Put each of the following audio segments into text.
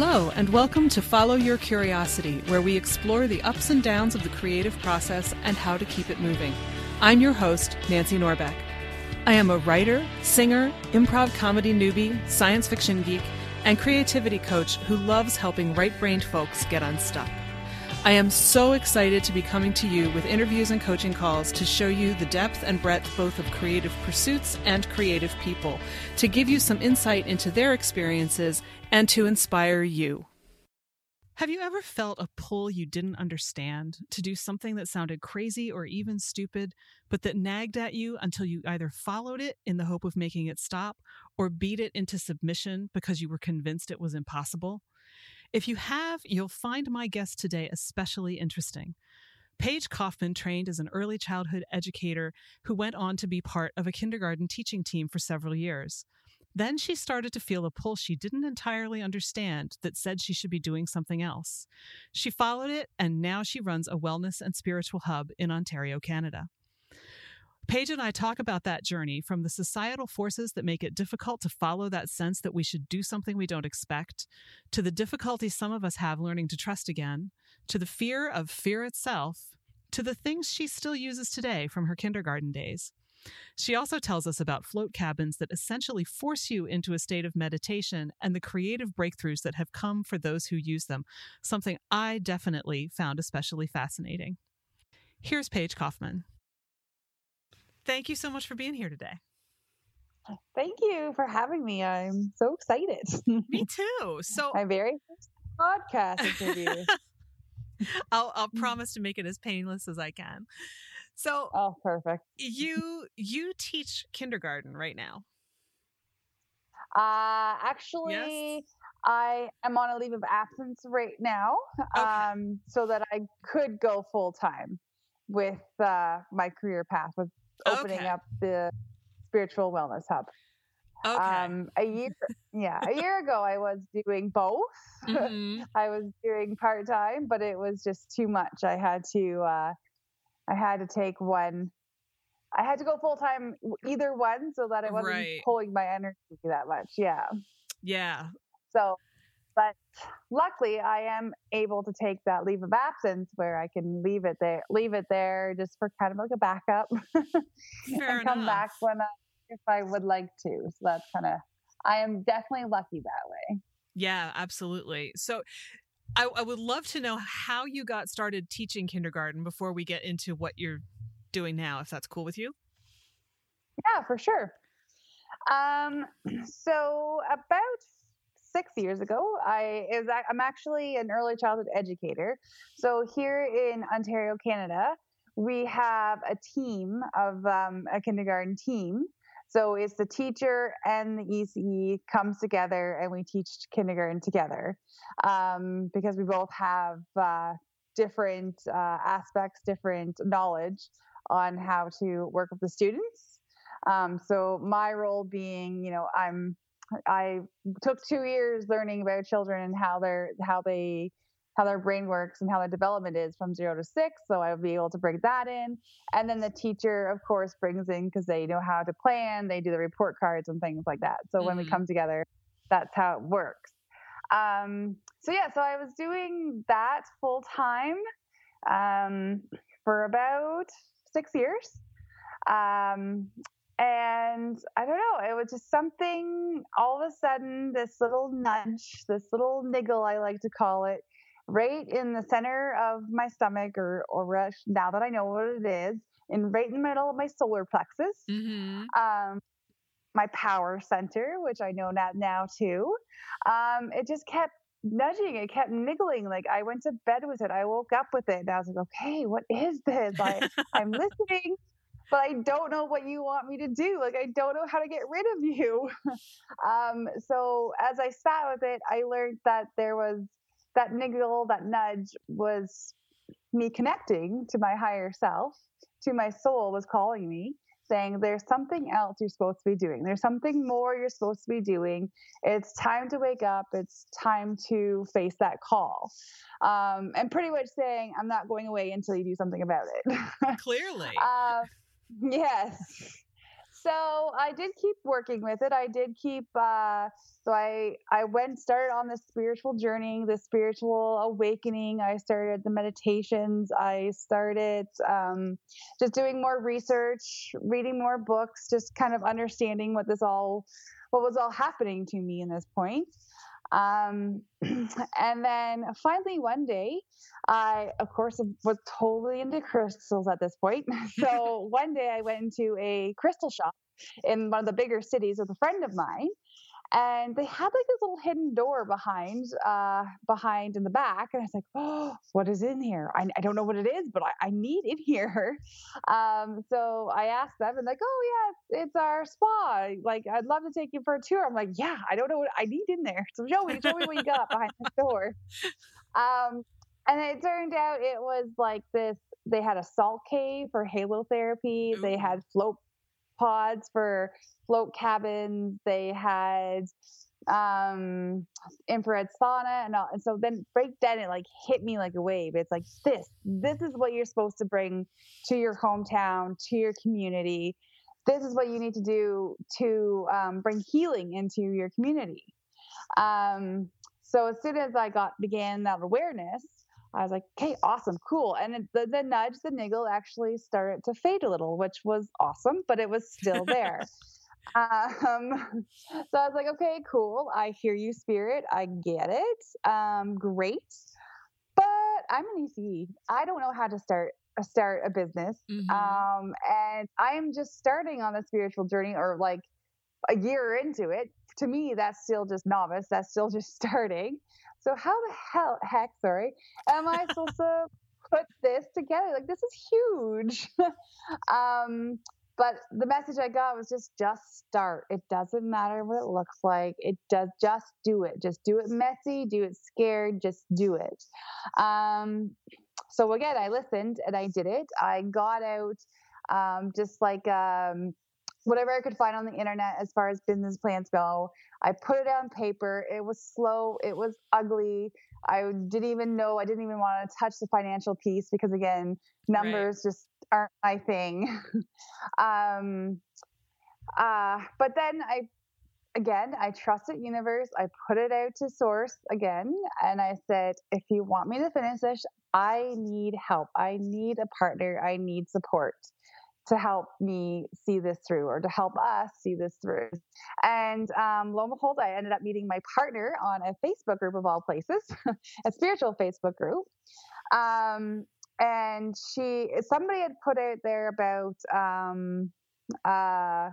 Hello, and welcome to Follow Your Curiosity, where we explore the ups and downs of the creative process and how to keep it moving. I'm your host, Nancy Norbeck. I am a writer, singer, improv comedy newbie, science fiction geek, and creativity coach who loves helping right brained folks get unstuck. I am so excited to be coming to you with interviews and coaching calls to show you the depth and breadth both of creative pursuits and creative people, to give you some insight into their experiences and to inspire you. Have you ever felt a pull you didn't understand to do something that sounded crazy or even stupid, but that nagged at you until you either followed it in the hope of making it stop or beat it into submission because you were convinced it was impossible? If you have, you'll find my guest today especially interesting. Paige Kaufman trained as an early childhood educator who went on to be part of a kindergarten teaching team for several years. Then she started to feel a pull she didn't entirely understand that said she should be doing something else. She followed it, and now she runs a wellness and spiritual hub in Ontario, Canada. Paige and I talk about that journey from the societal forces that make it difficult to follow that sense that we should do something we don't expect, to the difficulty some of us have learning to trust again, to the fear of fear itself, to the things she still uses today from her kindergarten days. She also tells us about float cabins that essentially force you into a state of meditation and the creative breakthroughs that have come for those who use them, something I definitely found especially fascinating. Here's Paige Kaufman thank you so much for being here today. Thank you for having me. I'm so excited. Me too. So my very first podcast interview. I'll I'll promise to make it as painless as I can. So Oh, perfect. You you teach kindergarten right now. Uh actually yes. I am on a leave of absence right now. Okay. Um so that I could go full time with uh my career path with opening okay. up the spiritual wellness hub. Okay. Um, a year, yeah, a year ago, I was doing both. Mm-hmm. I was doing part time, but it was just too much. I had to, uh, I had to take one. I had to go full time, either one, so that I wasn't right. pulling my energy that much. Yeah. Yeah. So but luckily, I am able to take that leave of absence where I can leave it there, leave it there just for kind of like a backup, and come back when I, if I would like to. So that's kind of I am definitely lucky that way. Yeah, absolutely. So I, I, would love to know how you got started teaching kindergarten before we get into what you're doing now, if that's cool with you. Yeah, for sure. Um, so about six years ago. I is I'm actually an early childhood educator. So here in Ontario, Canada, we have a team of um, a kindergarten team. So it's the teacher and the ECE comes together and we teach kindergarten together um, because we both have uh, different uh, aspects, different knowledge on how to work with the students. Um, so my role being, you know, I'm I took two years learning about children and how they're how they how their brain works and how their development is from zero to six. So I'll be able to bring that in. And then the teacher, of course, brings in because they know how to plan, they do the report cards and things like that. So mm-hmm. when we mm-hmm. come together, that's how it works. Um, so yeah, so I was doing that full time um, for about six years. Um, and I don't know, it was just something all of a sudden, this little nudge, this little niggle, I like to call it, right in the center of my stomach, or, or now that I know what it is, and right in the middle of my solar plexus. Mm-hmm. Um, my power center, which I know that now too. Um, it just kept nudging, it kept niggling. Like I went to bed with it, I woke up with it, and I was like, okay, what is this? I, I'm listening but I don't know what you want me to do. Like, I don't know how to get rid of you. um, so as I sat with it, I learned that there was that niggle, that nudge was me connecting to my higher self, to my soul was calling me saying there's something else you're supposed to be doing. There's something more you're supposed to be doing. It's time to wake up. It's time to face that call. Um, and pretty much saying, I'm not going away until you do something about it. Clearly. uh, Yes. so I did keep working with it. I did keep. Uh, so I I went started on the spiritual journey, the spiritual awakening. I started the meditations. I started um, just doing more research, reading more books, just kind of understanding what this all, what was all happening to me in this point. Um, and then finally one day, I, of course, was totally into crystals at this point. So one day I went into a crystal shop in one of the bigger cities with a friend of mine and they had like this little hidden door behind uh behind in the back and i was like oh what is in here? I, I don't know what it is but I, I need it here. Um so i asked them and like oh yeah it's, it's our spa like i'd love to take you for a tour. I'm like yeah i don't know what i need in there so show me show me what you got behind the door. Um and it turned out it was like this they had a salt cave for halotherapy Ooh. they had float pods for float cabins. They had um infrared sauna and all and so then break then it like hit me like a wave. It's like this this is what you're supposed to bring to your hometown to your community. This is what you need to do to um, bring healing into your community. Um so as soon as i got began that awareness I was like, okay, awesome, cool. And it, the, the nudge, the niggle actually started to fade a little, which was awesome, but it was still there. um, so I was like, okay, cool. I hear you, spirit. I get it. Um, great. But I'm an ECE. I don't know how to start start a business. Mm-hmm. Um, and I am just starting on the spiritual journey or like a year into it. To me, that's still just novice. That's still just starting. So how the hell heck, sorry, am I supposed to put this together? Like this is huge. um, but the message I got was just just start. It doesn't matter what it looks like. It does just do it. Just do it messy, do it scared, just do it. Um, so again, I listened and I did it. I got out um, just like um, whatever I could find on the internet as far as business plans go. I put it on paper. It was slow. It was ugly. I didn't even know. I didn't even want to touch the financial piece because again, numbers right. just aren't my thing. um, uh, but then I, again, I trusted universe. I put it out to source again, and I said, if you want me to finish this, I need help. I need a partner. I need support to help me see this through or to help us see this through. And um, lo and behold, I ended up meeting my partner on a Facebook group of all places, a spiritual Facebook group. Um, and she, somebody had put out there about, um, uh,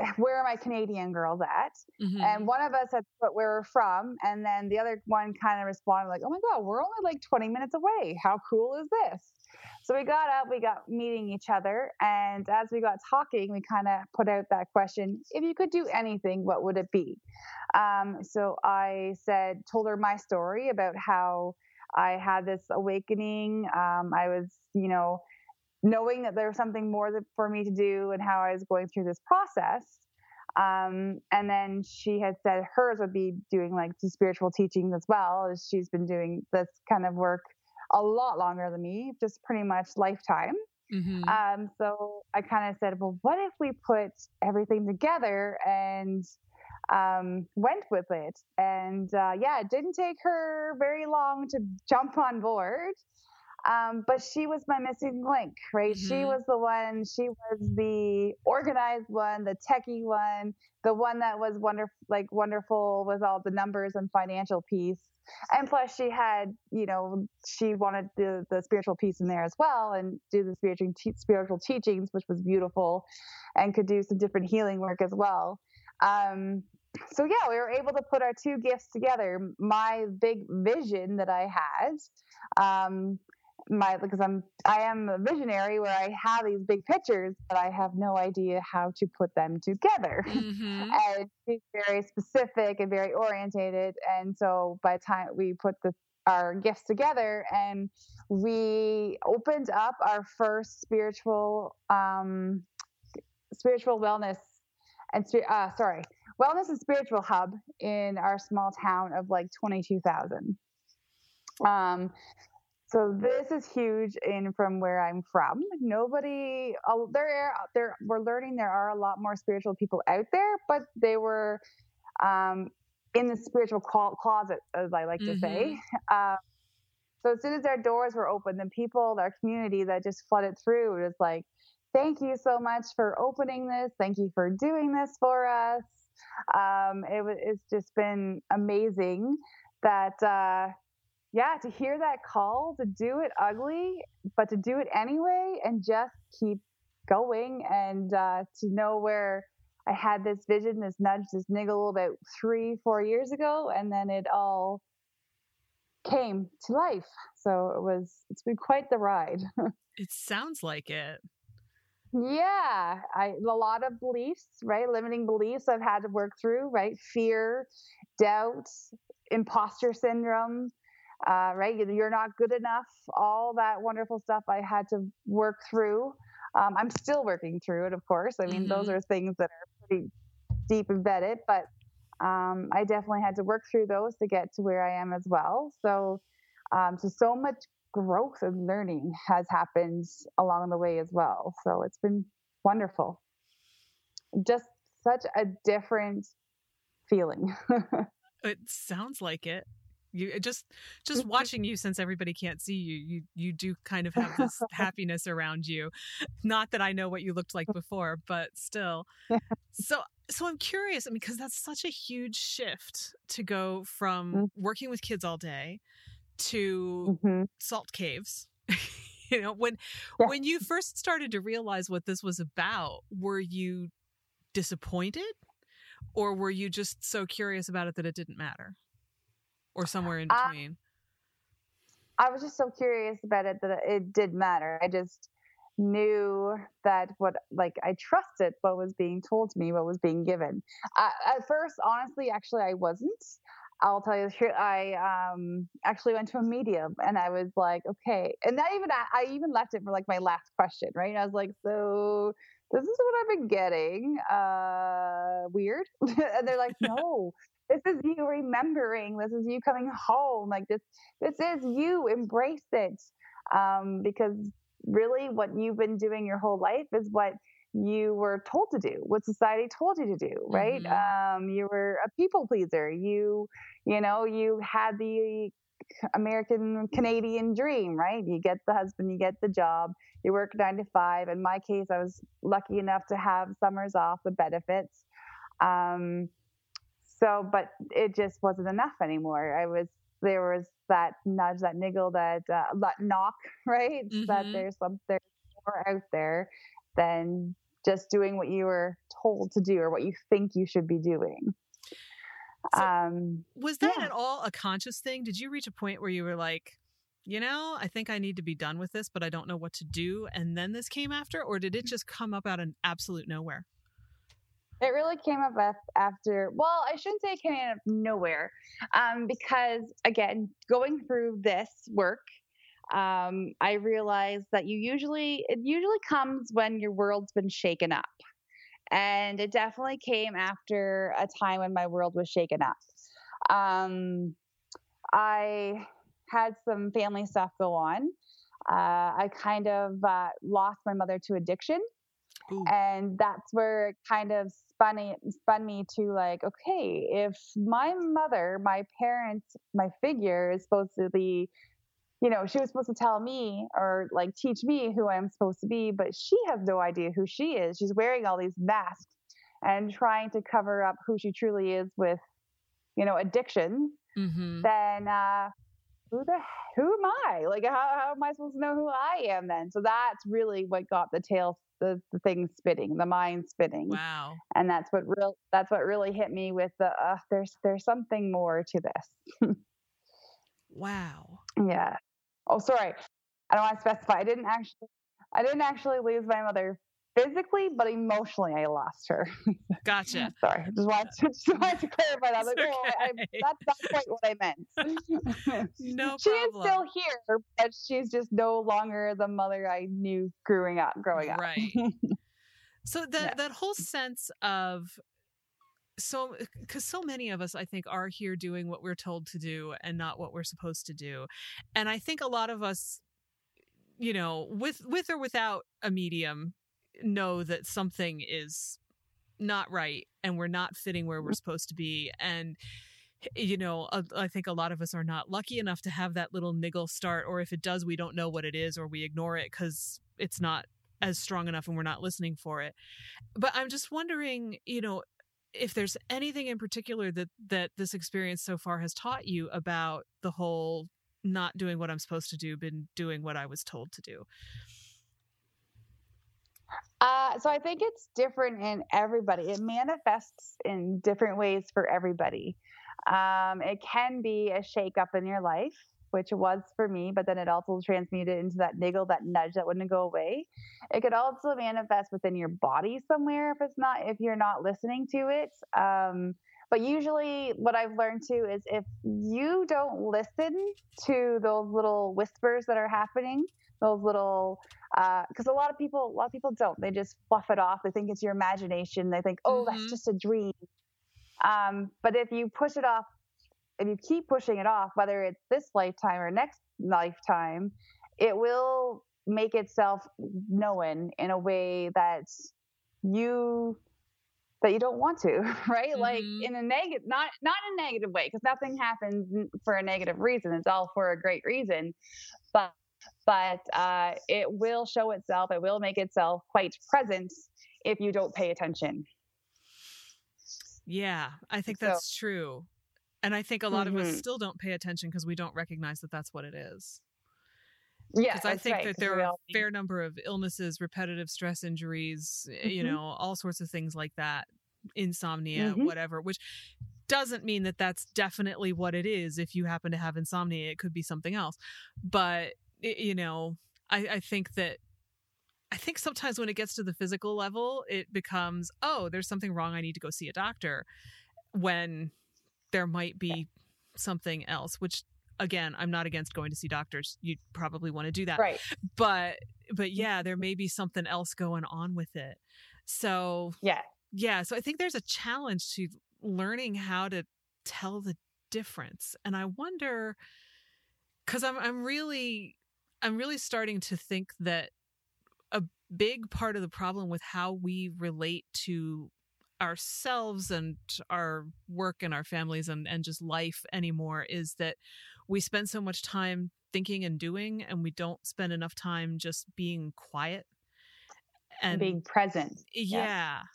where are my Canadian girls at? Mm-hmm. And one of us had put where we're from, and then the other one kind of responded like, "Oh my god, we're only like 20 minutes away. How cool is this?" So we got up, we got meeting each other, and as we got talking, we kind of put out that question: If you could do anything, what would it be? Um, so I said, told her my story about how I had this awakening. Um, I was, you know knowing that there was something more for me to do and how I was going through this process. Um, and then she had said hers would be doing like the spiritual teachings as well as she's been doing this kind of work a lot longer than me, just pretty much lifetime. Mm-hmm. Um, so I kind of said, well, what if we put everything together and um, went with it? And uh, yeah, it didn't take her very long to jump on board. Um, but she was my missing link, right? Mm-hmm. She was the one, she was the organized one, the techie one, the one that was wonderful, like wonderful with all the numbers and financial piece. And plus, she had, you know, she wanted the, the spiritual piece in there as well and do the spiritual, te- spiritual teachings, which was beautiful, and could do some different healing work as well. Um, so yeah, we were able to put our two gifts together. My big vision that I had, um, my because I'm I am a visionary where I have these big pictures, but I have no idea how to put them together. Mm-hmm. and she's very specific and very orientated. And so by the time we put the our gifts together and we opened up our first spiritual um spiritual wellness and uh, sorry wellness and spiritual hub in our small town of like 22,000 um So this is huge in from where I'm from. Nobody, uh, there, there, we're learning there are a lot more spiritual people out there, but they were um, in the spiritual closet, as I like to mm-hmm. say. Uh, so as soon as their doors were open, the people, our community that just flooded through, it was like, thank you so much for opening this. Thank you for doing this for us. Um, it, it's just been amazing that, uh, yeah, to hear that call to do it ugly, but to do it anyway and just keep going and uh, to know where I had this vision, this nudge, this niggle about three, four years ago, and then it all came to life. So it was, it's been quite the ride. it sounds like it. Yeah, I a lot of beliefs, right? Limiting beliefs I've had to work through, right? Fear, doubt, imposter syndrome, uh, right? You're not good enough. All that wonderful stuff I had to work through. Um, I'm still working through it, of course. I mean, mm-hmm. those are things that are pretty deep embedded, but um, I definitely had to work through those to get to where I am as well. So, um, so so much growth and learning has happened along the way as well. So it's been wonderful. Just such a different feeling. it sounds like it you just just watching you since everybody can't see you you you do kind of have this happiness around you not that i know what you looked like before but still so so i'm curious i mean because that's such a huge shift to go from mm-hmm. working with kids all day to mm-hmm. salt caves you know when yeah. when you first started to realize what this was about were you disappointed or were you just so curious about it that it didn't matter or somewhere in between? I, I was just so curious about it that it did matter. I just knew that what like I trusted what was being told to me, what was being given. Uh, at first, honestly, actually, I wasn't. I'll tell you the truth. I um, actually went to a medium and I was like, okay. And that even I even left it for like my last question, right? And I was like, so this is what I've been getting. Uh, weird. and they're like, no, this is you remembering. This is you coming home. Like this this is you. Embrace it um, because really what you've been doing your whole life is what you were told to do what society told you to do right? Mm-hmm. um, you were a people pleaser. You you know you had the american canadian dream right? You get the husband you get the job you work nine to five. In my case i was lucky enough to have summers off with benefits. Um, so, but it just wasn't enough anymore. I was there was that nudge, that niggle, that uh, that knock, right? Mm-hmm. That there's some there's more out there than just doing what you were told to do or what you think you should be doing. So um, was that yeah. at all a conscious thing? Did you reach a point where you were like, you know, I think I need to be done with this, but I don't know what to do, and then this came after, or did it just come up out of absolute nowhere? It really came up after, well, I shouldn't say it came out of nowhere, um, because again, going through this work, um, I realized that you usually, it usually comes when your world's been shaken up. And it definitely came after a time when my world was shaken up. Um, I had some family stuff go on. Uh, I kind of uh, lost my mother to addiction. Ooh. And that's where it kind of spun, it, spun me to like, okay, if my mother, my parents, my figure is supposed to be, you know, she was supposed to tell me or like teach me who I'm supposed to be, but she has no idea who she is. She's wearing all these masks and trying to cover up who she truly is with, you know, addiction. Mm-hmm. Then uh, who the who am I? Like, how, how am I supposed to know who I am then? So that's really what got the tail the, the thing spinning, the mind spinning. Wow. And that's what real that's what really hit me with the uh, there's there's something more to this. wow. Yeah. Oh, sorry. I don't want to specify. I didn't actually I didn't actually lose my mother physically, but emotionally, I lost her. Gotcha. Sorry, just wanted to, just wanted to clarify that. Like, okay. oh, I, I, that's not quite what I meant. no she problem. is still here, but she's just no longer the mother I knew growing up. Growing up, right. so that yeah. that whole sense of so because so many of us i think are here doing what we're told to do and not what we're supposed to do and i think a lot of us you know with with or without a medium know that something is not right and we're not fitting where we're mm. supposed to be and you know i think a lot of us are not lucky enough to have that little niggle start or if it does we don't know what it is or we ignore it cuz it's not as strong enough and we're not listening for it but i'm just wondering you know if there's anything in particular that that this experience so far has taught you about the whole not doing what i'm supposed to do been doing what i was told to do uh, so I think it's different in everybody. It manifests in different ways for everybody. Um, it can be a shake up in your life, which was for me, but then it also transmuted into that niggle, that nudge that wouldn't go away. It could also manifest within your body somewhere if it's not if you're not listening to it. Um, but usually, what I've learned too is if you don't listen to those little whispers that are happening, those little because uh, a lot of people a lot of people don't. They just fluff it off. They think it's your imagination. They think oh mm-hmm. that's just a dream. Um, but if you push it off if you keep pushing it off whether it's this lifetime or next lifetime it will make itself known in a way that you that you don't want to right? Mm-hmm. like in a negative not not a negative way because nothing happens for a negative reason. It's all for a great reason. But but uh, it will show itself, it will make itself quite present if you don't pay attention. Yeah, I think that's so, true. And I think a lot mm-hmm. of us mm-hmm. still don't pay attention because we don't recognize that that's what it is. Yeah, because I think right, that there are a fair number of illnesses, repetitive stress injuries, mm-hmm. you know, all sorts of things like that, insomnia, mm-hmm. whatever, which doesn't mean that that's definitely what it is. If you happen to have insomnia, it could be something else. But you know, I, I think that I think sometimes when it gets to the physical level, it becomes, oh, there's something wrong. I need to go see a doctor. When there might be something else, which again, I'm not against going to see doctors. You probably want to do that. Right. But but yeah, there may be something else going on with it. So yeah. Yeah. So I think there's a challenge to learning how to tell the difference. And I wonder because I'm I'm really I'm really starting to think that a big part of the problem with how we relate to ourselves and our work and our families and, and just life anymore is that we spend so much time thinking and doing and we don't spend enough time just being quiet and being present. Yeah. Yes.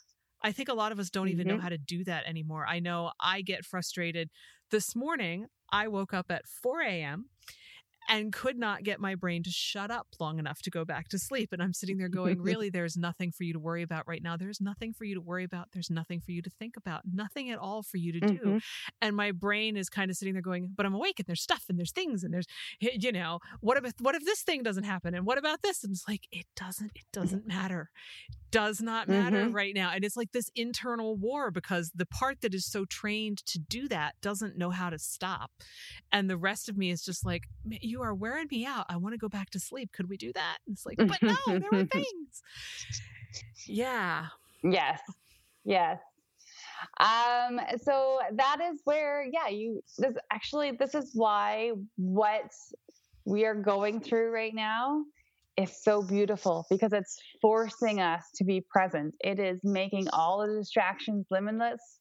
I think a lot of us don't even mm-hmm. know how to do that anymore. I know I get frustrated. This morning, I woke up at 4 a.m and could not get my brain to shut up long enough to go back to sleep. And I'm sitting there going, Really, there's nothing for you to worry about right now. There's nothing for you to worry about. There's nothing for you to think about, nothing at all for you to do. Mm-hmm. And my brain is kind of sitting there going, But I'm awake and there's stuff and there's things and there's, you know, what if, what if this thing doesn't happen? And what about this? And it's like, it doesn't, it doesn't matter does not matter mm-hmm. right now. And it's like this internal war because the part that is so trained to do that doesn't know how to stop. And the rest of me is just like, you are wearing me out. I want to go back to sleep. Could we do that? And it's like, but no, there are things. Yeah. Yes. Yes. Um, so that is where, yeah, you, this actually, this is why what we are going through right now is so beautiful because it's forcing us to be present. It is making all the distractions limitless,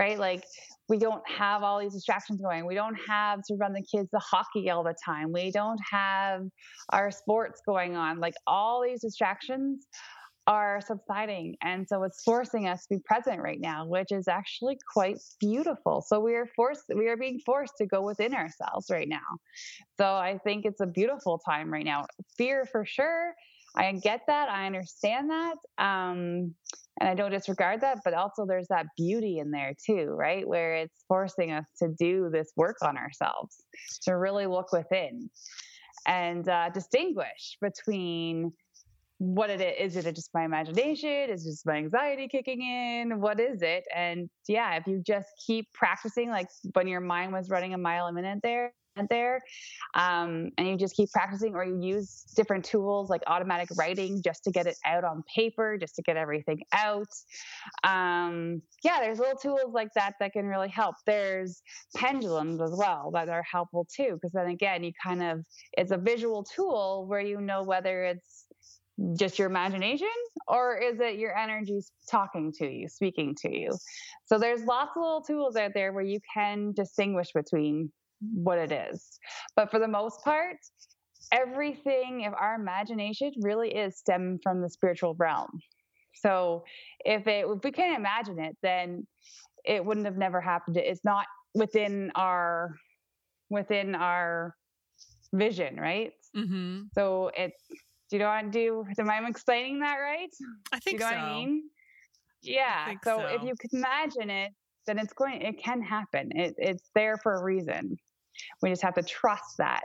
right? Like we don't have all these distractions going. We don't have to run the kids to hockey all the time. We don't have our sports going on. Like all these distractions are subsiding. And so it's forcing us to be present right now, which is actually quite beautiful. So we are forced, we are being forced to go within ourselves right now. So I think it's a beautiful time right now. Fear for sure. I get that. I understand that. Um, and I don't disregard that, but also there's that beauty in there too, right? Where it's forcing us to do this work on ourselves, to really look within and uh, distinguish between what it is. Is it just my imagination? Is it just my anxiety kicking in? What is it? And yeah, if you just keep practicing, like when your mind was running a mile a minute there, there um, and you just keep practicing or you use different tools like automatic writing just to get it out on paper just to get everything out. Um, yeah there's little tools like that that can really help. There's pendulums as well that are helpful too because then again you kind of it's a visual tool where you know whether it's just your imagination or is it your energy talking to you speaking to you. So there's lots of little tools out there where you can distinguish between what it is. But for the most part, everything of our imagination really is stemmed from the spiritual realm. So if it if we can't imagine it, then it wouldn't have never happened. It's not within our within our vision, right? Mm-hmm. So it's do you know what I do? Am I explaining that right? I think do you know so. What I mean? Yeah. I So, so, if you can imagine it, then it's going. It can happen. It, it's there for a reason. We just have to trust that.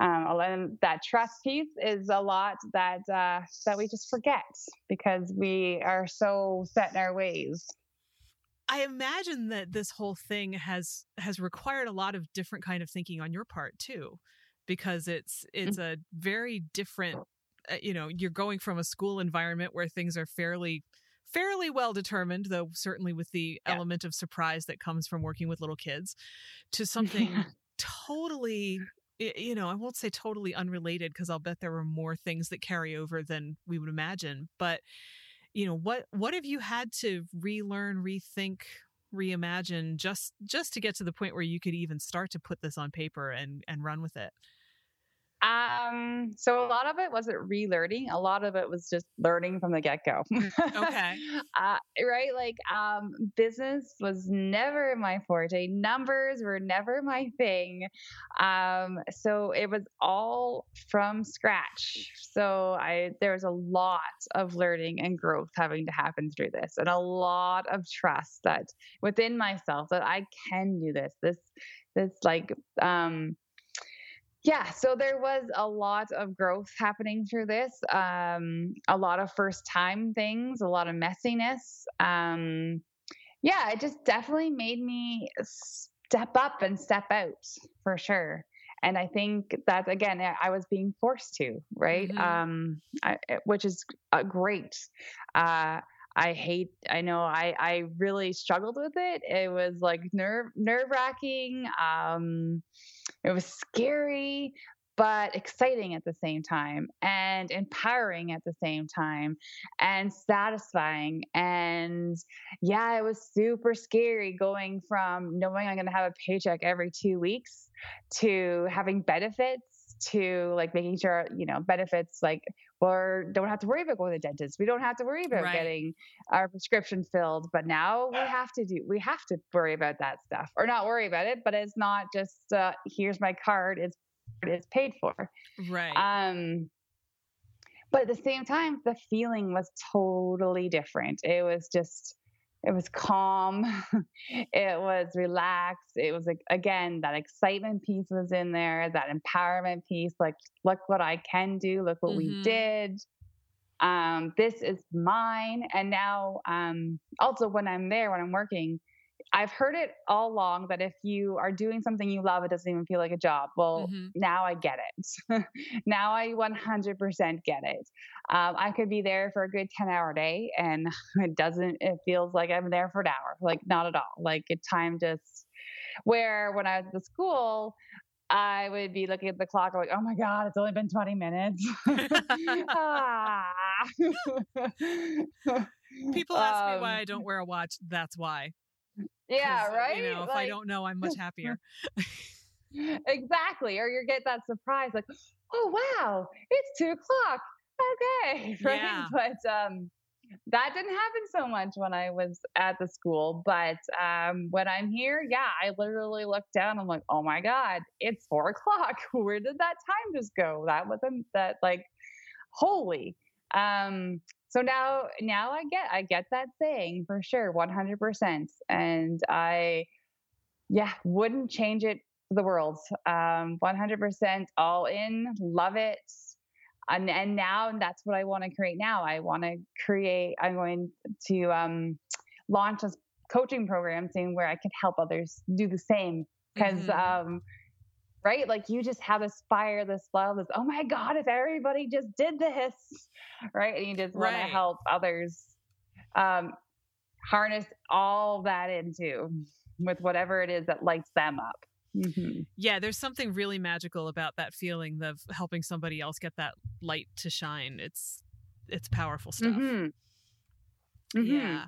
Um, and that trust piece is a lot that uh, that we just forget because we are so set in our ways. I imagine that this whole thing has has required a lot of different kind of thinking on your part too, because it's it's mm-hmm. a very different. Uh, you know, you're going from a school environment where things are fairly fairly well determined, though certainly with the yeah. element of surprise that comes from working with little kids, to something totally you know, I won't say totally unrelated because I'll bet there were more things that carry over than we would imagine. But you know, what what have you had to relearn, rethink, reimagine just just to get to the point where you could even start to put this on paper and and run with it? Um, so a lot of it wasn't relearning. A lot of it was just learning from the get go. okay. Uh, right. Like, um, business was never my forte. Numbers were never my thing. Um, so it was all from scratch. So I, there was a lot of learning and growth having to happen through this and a lot of trust that within myself that I can do this, this, this like, um, yeah, so there was a lot of growth happening through this. Um, a lot of first time things, a lot of messiness. Um, yeah, it just definitely made me step up and step out for sure. And I think that again, I was being forced to, right? Mm-hmm. Um, I, which is uh, great. Uh, I hate. I know. I I really struggled with it. It was like nerve nerve wracking. Um, it was scary, but exciting at the same time, and empowering at the same time, and satisfying. And yeah, it was super scary going from knowing I'm going to have a paycheck every two weeks to having benefits to like making sure you know benefits like or don't have to worry about going to the dentist. We don't have to worry about right. getting our prescription filled. But now we have to do, we have to worry about that stuff or not worry about it. But it's not just, uh, here's my card, it's, it's paid for. Right. Um, but at the same time, the feeling was totally different. It was just, it was calm. It was relaxed. It was like again that excitement piece was in there that empowerment piece like look what i can do. Look what mm-hmm. we did. Um, this is mine. And now um, also when i'm there when i'm working I've heard it all along that if you are doing something you love, it doesn't even feel like a job. Well, mm-hmm. now I get it. now I 100% get it. Um, I could be there for a good 10 hour day and it doesn't, it feels like I'm there for an hour. Like, not at all. Like, it time just, where when I was at school, I would be looking at the clock, like, oh my God, it's only been 20 minutes. ah. People ask um, me why I don't wear a watch. That's why. Yeah, right. You know, if like, I don't know, I'm much happier. exactly. Or you get that surprise, like, oh wow, it's two o'clock. Okay, right. Yeah. But um, that didn't happen so much when I was at the school. But um, when I'm here, yeah, I literally look down. I'm like, oh my god, it's four o'clock. Where did that time just go? That wasn't that like holy. Um, so now now i get i get that saying for sure 100% and i yeah wouldn't change it for the world um 100% all in love it and, and now that's what i want to create now i want to create i'm going to um launch a coaching program saying where i can help others do the same because mm-hmm. um right? Like you just have this fire, this love, this, oh my God, if everybody just did this, right? And you just want to help others um, harness all that into with whatever it is that lights them up. Mm-hmm. Yeah, there's something really magical about that feeling of helping somebody else get that light to shine. It's it's powerful stuff. Mm-hmm. Mm-hmm. Yeah.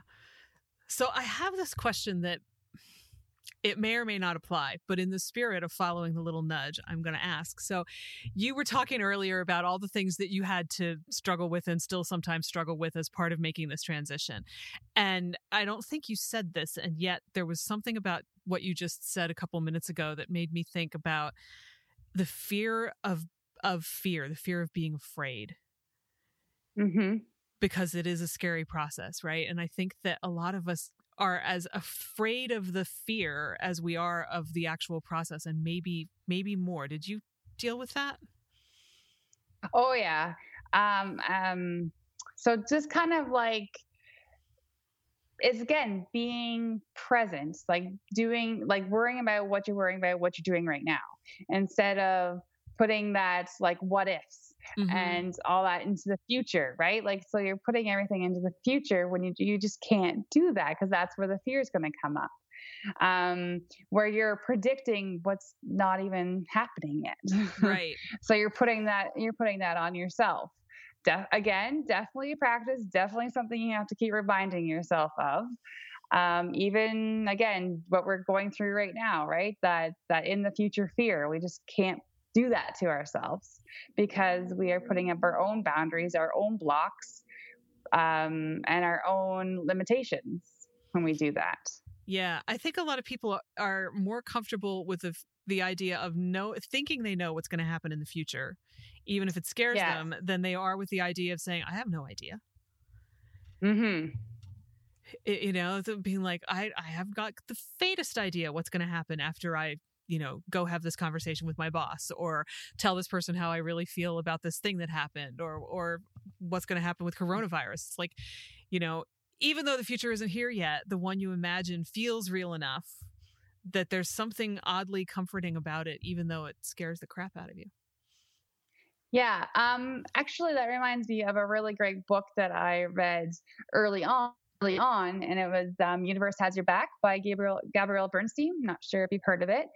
So I have this question that it may or may not apply, but in the spirit of following the little nudge, I'm going to ask. So, you were talking earlier about all the things that you had to struggle with and still sometimes struggle with as part of making this transition. And I don't think you said this, and yet there was something about what you just said a couple minutes ago that made me think about the fear of of fear, the fear of being afraid. Mm-hmm. Because it is a scary process, right? And I think that a lot of us are as afraid of the fear as we are of the actual process and maybe maybe more. Did you deal with that? Oh yeah. Um um so just kind of like it's again being present like doing like worrying about what you're worrying about what you're doing right now instead of putting that like what ifs mm-hmm. and all that into the future, right? Like, so you're putting everything into the future when you you just can't do that because that's where the fear is going to come up. Um, where you're predicting what's not even happening yet. Right. so you're putting that you're putting that on yourself. De- again, definitely practice, definitely something you have to keep reminding yourself of. Um, even again, what we're going through right now, right? That that in the future fear, we just can't do that to ourselves because we are putting up our own boundaries, our own blocks, um, and our own limitations when we do that. Yeah, I think a lot of people are more comfortable with the the idea of no thinking they know what's going to happen in the future, even if it scares them, than they are with the idea of saying, "I have no idea." Hmm. You know, being like, "I I have got the faintest idea what's going to happen after I you know, go have this conversation with my boss or tell this person how I really feel about this thing that happened or or what's going to happen with coronavirus. It's like, you know, even though the future isn't here yet, the one you imagine feels real enough that there's something oddly comforting about it even though it scares the crap out of you. Yeah, um actually that reminds me of a really great book that I read early on on, and it was um, "Universe Has Your Back" by Gabriel Gabrielle Bernstein. I'm not sure if you've heard of it,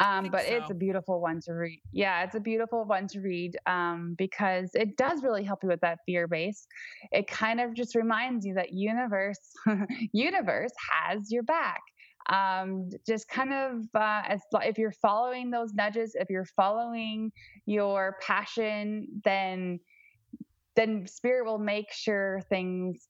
um, but so. it's a beautiful one to read. Yeah, it's a beautiful one to read um, because it does really help you with that fear base. It kind of just reminds you that universe universe has your back. Um, just kind of uh, as if you're following those nudges, if you're following your passion, then then spirit will make sure things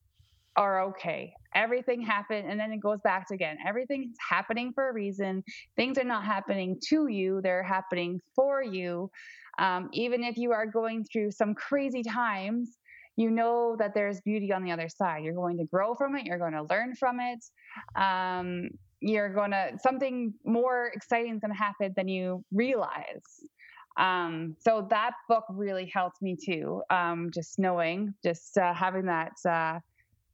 are okay. Everything happened, and then it goes back to again. Everything's happening for a reason. Things are not happening to you; they're happening for you. Um, even if you are going through some crazy times, you know that there's beauty on the other side. You're going to grow from it. You're going to learn from it. Um, you're going to something more exciting is going to happen than you realize. Um, so that book really helped me too. Um, just knowing, just uh, having that. Uh,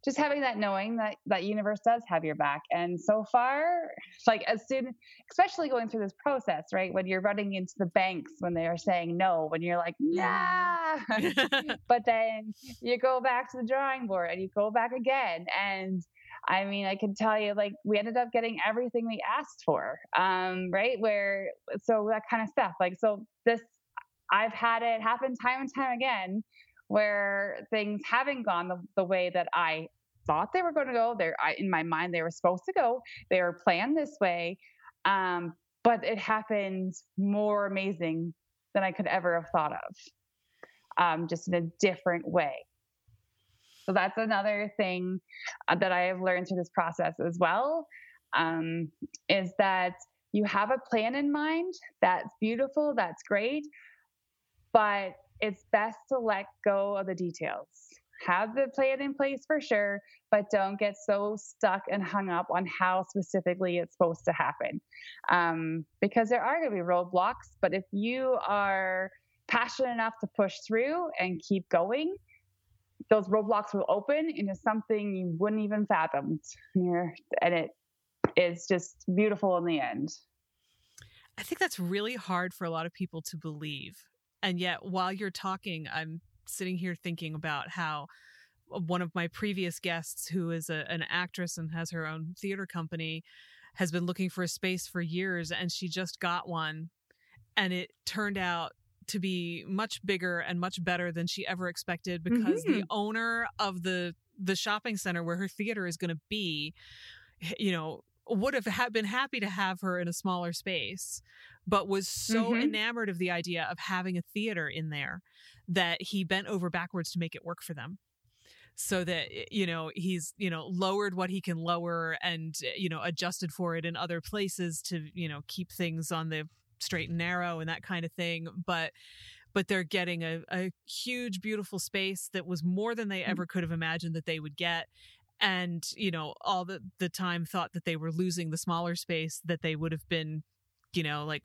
just having that knowing that that universe does have your back and so far like as soon especially going through this process right when you're running into the banks when they are saying no when you're like nah but then you go back to the drawing board and you go back again and I mean, I can tell you, like, we ended up getting everything we asked for, um, right? Where, so that kind of stuff. Like, so this, I've had it happen time and time again where things haven't gone the, the way that I thought they were going to go. There, in my mind, they were supposed to go. They were planned this way, um, but it happened more amazing than I could ever have thought of, um, just in a different way. So that's another thing uh, that I have learned through this process as well, um, is that you have a plan in mind. That's beautiful. That's great, but it's best to let go of the details. Have the plan in place for sure, but don't get so stuck and hung up on how specifically it's supposed to happen. Um, because there are going to be roadblocks, but if you are passionate enough to push through and keep going, those roadblocks will open into something you wouldn't even fathom. And it is just beautiful in the end. I think that's really hard for a lot of people to believe. And yet, while you're talking, I'm sitting here thinking about how uh, one of my previous guests, who is a, an actress and has her own theater company, has been looking for a space for years and she just got one. And it turned out to be much bigger and much better than she ever expected because mm-hmm. the owner of the the shopping center where her theater is going to be you know would have been happy to have her in a smaller space but was so mm-hmm. enamored of the idea of having a theater in there that he bent over backwards to make it work for them so that you know he's you know lowered what he can lower and you know adjusted for it in other places to you know keep things on the straight and narrow and that kind of thing. But but they're getting a, a huge, beautiful space that was more than they mm. ever could have imagined that they would get. And, you know, all the, the time thought that they were losing the smaller space that they would have been you know like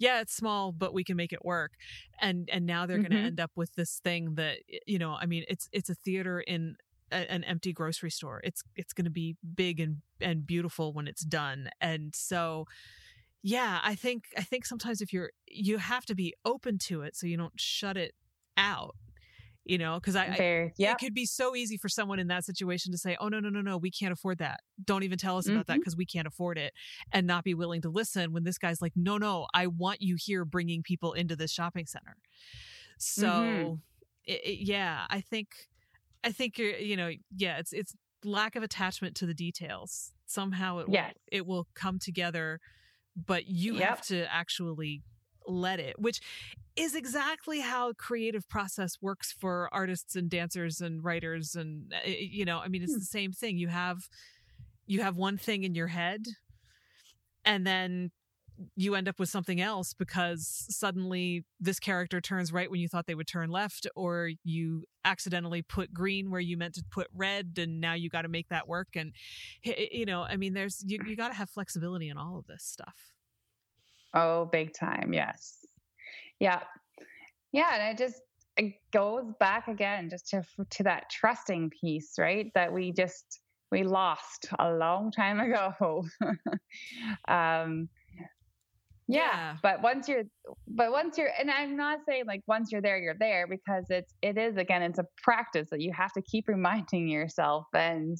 yeah it's small but we can make it work. And and now they're mm-hmm. going to end up with this thing that you know i mean it's it's a theater in a, an empty grocery store. It's it's going to be big and and beautiful when it's done. And so yeah i think i think sometimes if you're you have to be open to it so you don't shut it out you know because i, Fair. I it could be so easy for someone in that situation to say oh no no no no we can't afford that don't even tell us about mm-hmm. that because we can't afford it and not be willing to listen when this guy's like no no i want you here bringing people into this shopping center so mm-hmm. it, it, yeah i think i think you're you know yeah it's it's lack of attachment to the details somehow it yes. will, it will come together but you yep. have to actually let it, which is exactly how creative process works for artists and dancers and writers and eh, eh, you know, I mean it's hmm. the same thing. You have you have one thing in your head and then you end up with something else because suddenly this character turns right when you thought they would turn left or you accidentally put green where you meant to put red and now you got to make that work and you know i mean there's you, you got to have flexibility in all of this stuff oh big time yes. Yeah yeah and it just it goes back again just to to that trusting piece right that we just we lost a long time ago. Um yeah, yeah, but once you're but once you're and i'm not saying like once you're there you're there because it's it is again it's a practice that you have to keep reminding yourself and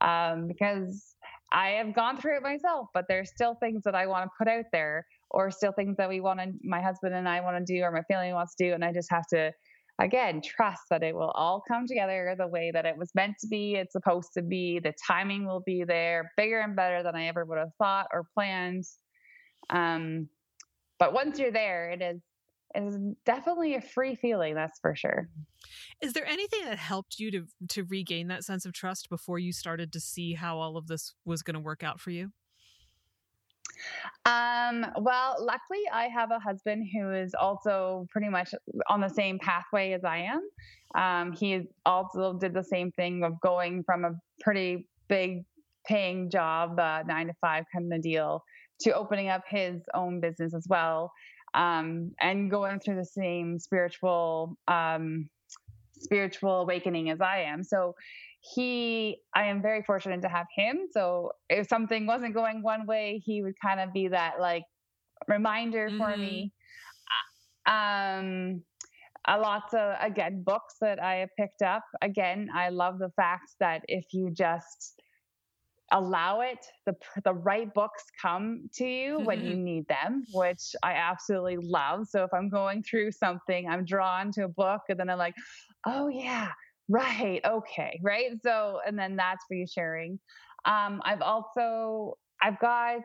um because i have gone through it myself but there's still things that i want to put out there or still things that we want to my husband and i want to do or my family wants to do and i just have to again trust that it will all come together the way that it was meant to be it's supposed to be the timing will be there bigger and better than i ever would have thought or planned um, but once you're there, it is it is definitely a free feeling. That's for sure. Is there anything that helped you to to regain that sense of trust before you started to see how all of this was going to work out for you? Um, well, luckily, I have a husband who is also pretty much on the same pathway as I am. Um, he also did the same thing of going from a pretty big paying job, uh, nine to five kind of deal, to opening up his own business as well um, and going through the same spiritual um, spiritual awakening as I am. So he, I am very fortunate to have him. So if something wasn't going one way, he would kind of be that like reminder mm-hmm. for me. Um, a lots of again books that I have picked up. Again, I love the fact that if you just allow it the the right books come to you mm-hmm. when you mm-hmm. need them which i absolutely love so if i'm going through something i'm drawn to a book and then i'm like oh yeah right okay right so and then that's for you sharing um, i've also i've got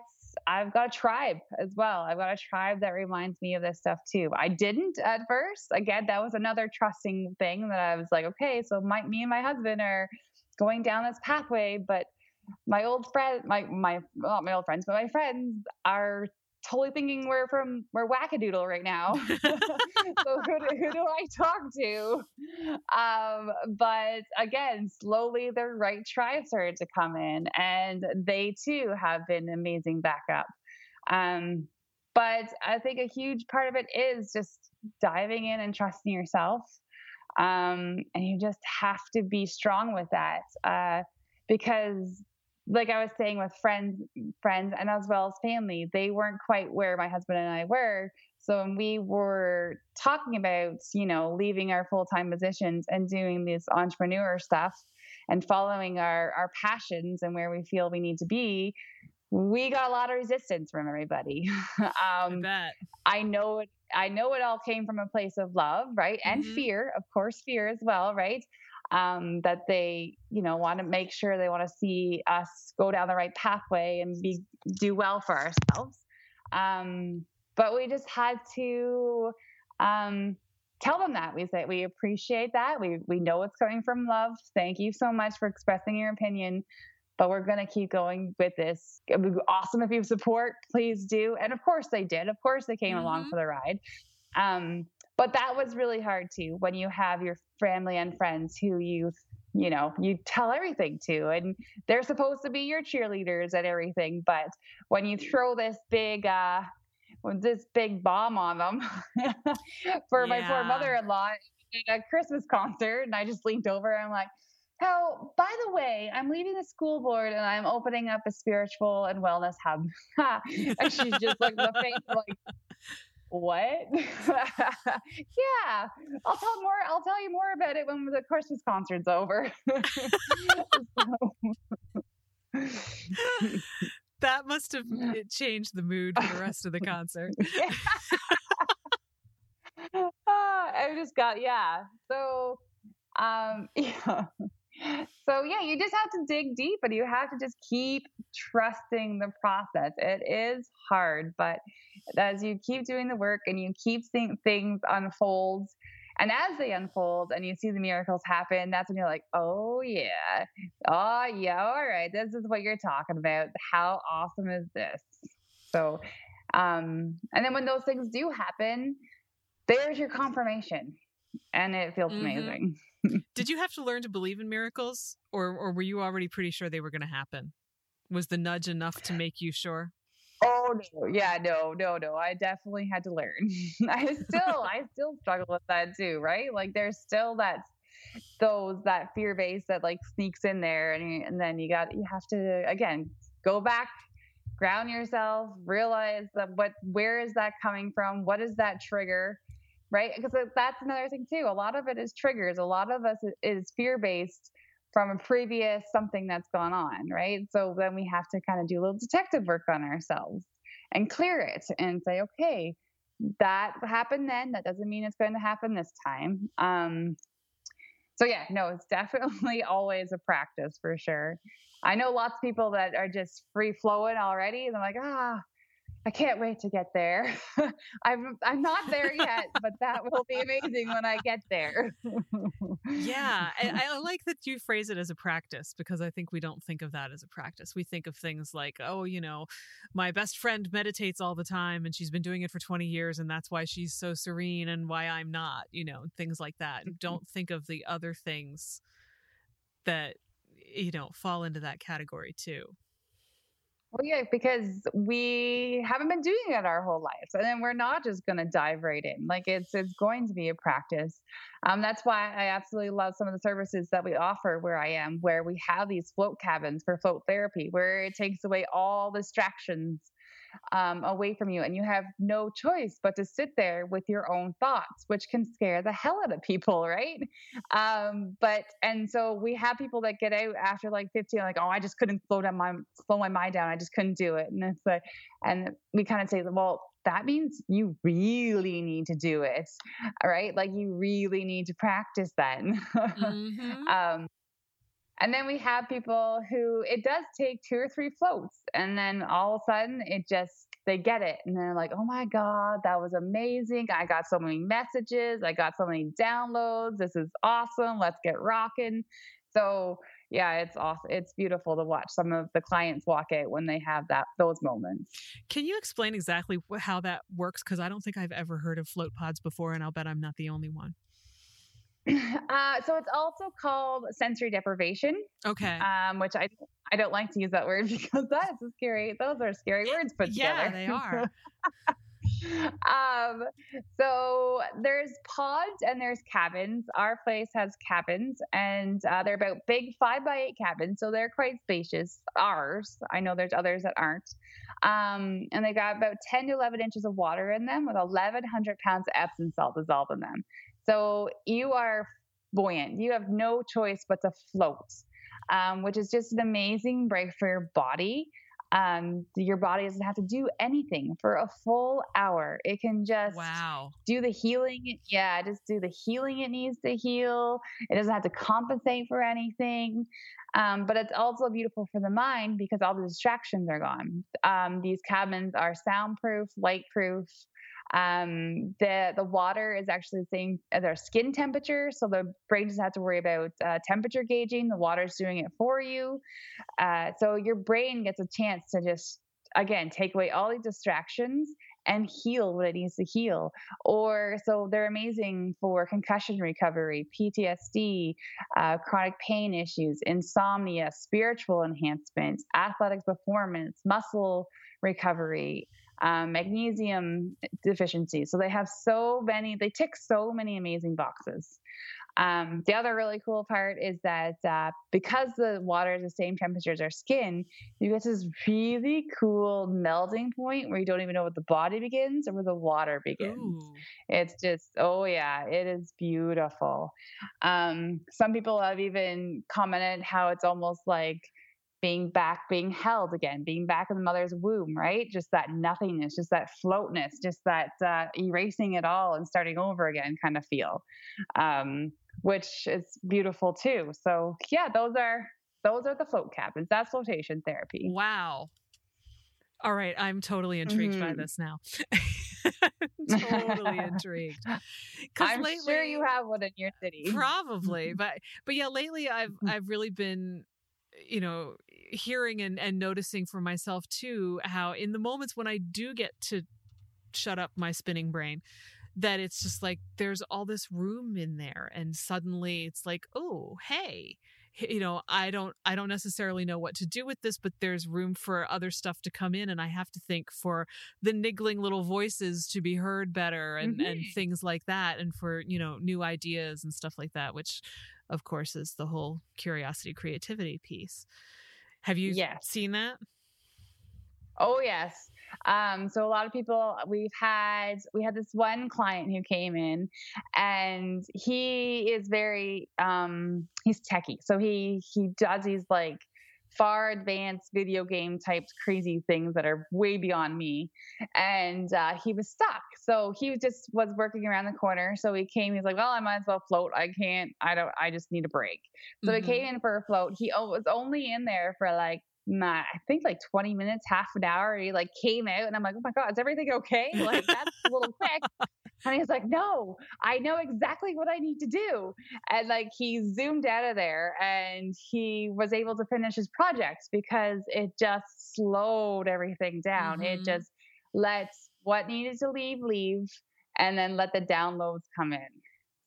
I've got a tribe as well. I've got a tribe that reminds me of this stuff too. I didn't at first. Again, that was another trusting thing that I was like, okay, so my, me and my husband are going down this pathway, but my old friend, my my not my old friends, but my friends are totally thinking we're from we're wackadoodle right now. so who do, who do I talk to? Um, but again, slowly the right tribe started to come in, and they too have been amazing backup. Um, but I think a huge part of it is just diving in and trusting yourself. Um, and you just have to be strong with that uh, because like I was saying with friends, friends, and as well as family, they weren't quite where my husband and I were. So when we were talking about, you know, leaving our full time positions and doing this entrepreneur stuff and following our our passions and where we feel we need to be, we got a lot of resistance from everybody. um, I, I know it. I know it all came from a place of love, right, and mm-hmm. fear, of course, fear as well, right um, that they you know want to make sure they want to see us go down the right pathway and be do well for ourselves um, but we just had to um, tell them that we say we appreciate that we we know it's coming from love thank you so much for expressing your opinion but we're going to keep going with this. It would be awesome if you support, please do. And of course they did. Of course they came mm-hmm. along for the ride. Um, but that was really hard too when you have your family and friends who you you know you tell everything to and they're supposed to be your cheerleaders and everything but when you throw this big uh this big bomb on them for yeah. my poor mother-in-law at a christmas concert and i just leaned over and i'm like how, by the way, I'm leaving the school board and I'm opening up a spiritual and wellness hub. and she's just like the face like, what? yeah, I'll tell more. I'll tell you more about it when the Christmas concert's over. that must have changed the mood for the rest of the concert. uh, I just got yeah. So, um, yeah. So yeah, you just have to dig deep, and you have to just keep trusting the process. It is hard, but as you keep doing the work and you keep seeing things unfold, and as they unfold and you see the miracles happen, that's when you're like, oh yeah, oh yeah, all right, this is what you're talking about. How awesome is this? So, um, and then when those things do happen, there's your confirmation, and it feels mm-hmm. amazing. Did you have to learn to believe in miracles, or or were you already pretty sure they were going to happen? Was the nudge enough to make you sure? Oh no, yeah, no, no, no. I definitely had to learn. I still, I still struggle with that too, right? Like there's still that those that fear base that like sneaks in there, and and then you got you have to again go back, ground yourself, realize that what where is that coming from? What is that trigger? Right? Because that's another thing too. A lot of it is triggers. A lot of us is fear based from a previous something that's gone on, right? So then we have to kind of do a little detective work on ourselves and clear it and say, okay, that happened then. That doesn't mean it's going to happen this time. Um, so yeah, no, it's definitely always a practice for sure. I know lots of people that are just free flowing already, and I'm like, ah, I can't wait to get there. I'm I'm not there yet, but that will be amazing when I get there. yeah, I, I, like that you phrase it as a practice because I think we don't think of that as a practice. We think of things like, oh, you know, my best friend meditates all the time and she's been doing it for 20 years and that's why she's so serene and why I'm not, you know, things like that. Mm-hmm. Don't think of the other things that you know fall into that category too. Well, yeah, because we haven't been doing it our whole lives, and then we're not just going to dive right in. Like it's it's going to be a practice. Um, that's why I absolutely love some of the services that we offer where I am, where we have these float cabins for float therapy, where it takes away all distractions um, away from you and you have no choice but to sit there with your own thoughts which can scare the hell out of people right? Um, but and so we have people that get out after like 15 like oh i just couldn't slow down my slow my mind down i just couldn't do it. And it's like and we kind of say well that means you really need to do it right? Like you really need to practice then. Mm-hmm. um, and then we have people who it does take two or three floats, and then all of a sudden it just they get it, and they're like, "Oh my god, that was amazing! I got so many messages, I got so many downloads. This is awesome. Let's get rocking." So yeah, it's awesome. It's beautiful to watch some of the clients walk out when they have that those moments. Can you explain exactly how that works? Because I don't think I've ever heard of float pods before, and I'll bet I'm not the only one. Uh, so it's also called sensory deprivation. Okay. Um, which I I don't like to use that word because that is scary. Those are scary words put yeah, together. Yeah, they are. um, so there's pods and there's cabins. Our place has cabins, and uh, they're about big five by eight cabins, so they're quite spacious. Ours, I know there's others that aren't. Um, and they got about 10 to 11 inches of water in them with 1,100 pounds of Epsom salt dissolved in them. So you are buoyant. You have no choice but to float, um, which is just an amazing break for your body um, your body doesn't have to do anything for a full hour. It can just wow. do the healing. Yeah, just do the healing it needs to heal. It doesn't have to compensate for anything. Um, but it's also beautiful for the mind because all the distractions are gone. Um, these cabins are soundproof, lightproof. Um, the the water is actually the same as our skin temperature, so the brain doesn't have to worry about uh, temperature gauging. The water's doing it for you, uh, so your brain gets a chance to just again take away all these distractions and heal what it needs to heal. Or so they're amazing for concussion recovery, PTSD, uh, chronic pain issues, insomnia, spiritual enhancement, athletic performance, muscle recovery um, magnesium deficiency. So they have so many, they tick so many amazing boxes. Um, the other really cool part is that uh, because the water is the same temperature as our skin, you get this really cool melting point where you don't even know where the body begins or where the water begins. Ooh. It's just, oh yeah, it is beautiful. Um, some people have even commented how it's almost like being back, being held again, being back in the mother's womb, right? Just that nothingness, just that floatness, just that uh, erasing it all and starting over again kind of feel, um, which is beautiful too. So yeah, those are those are the float cabins. That's flotation therapy. Wow. All right, I'm totally intrigued mm-hmm. by this now. totally intrigued. I'm lately, sure you have one in your city. Probably, but but yeah, lately I've I've really been you know hearing and, and noticing for myself too how in the moments when i do get to shut up my spinning brain that it's just like there's all this room in there and suddenly it's like oh hey you know i don't i don't necessarily know what to do with this but there's room for other stuff to come in and i have to think for the niggling little voices to be heard better and mm-hmm. and things like that and for you know new ideas and stuff like that which of course, is the whole curiosity creativity piece. Have you yes. seen that? Oh yes. Um, so a lot of people we've had we had this one client who came in and he is very um he's techie. So he he does these like far advanced video game types crazy things that are way beyond me and uh, he was stuck so he just was working around the corner so he came he's like well i might as well float i can't i don't i just need a break so mm-hmm. he came in for a float he was only in there for like my, I think like 20 minutes, half an hour. He like came out and I'm like, oh my God, is everything okay? Like that's a little quick. And he's like, no, I know exactly what I need to do. And like he zoomed out of there and he was able to finish his project because it just slowed everything down. Mm-hmm. It just let what needed to leave, leave, and then let the downloads come in.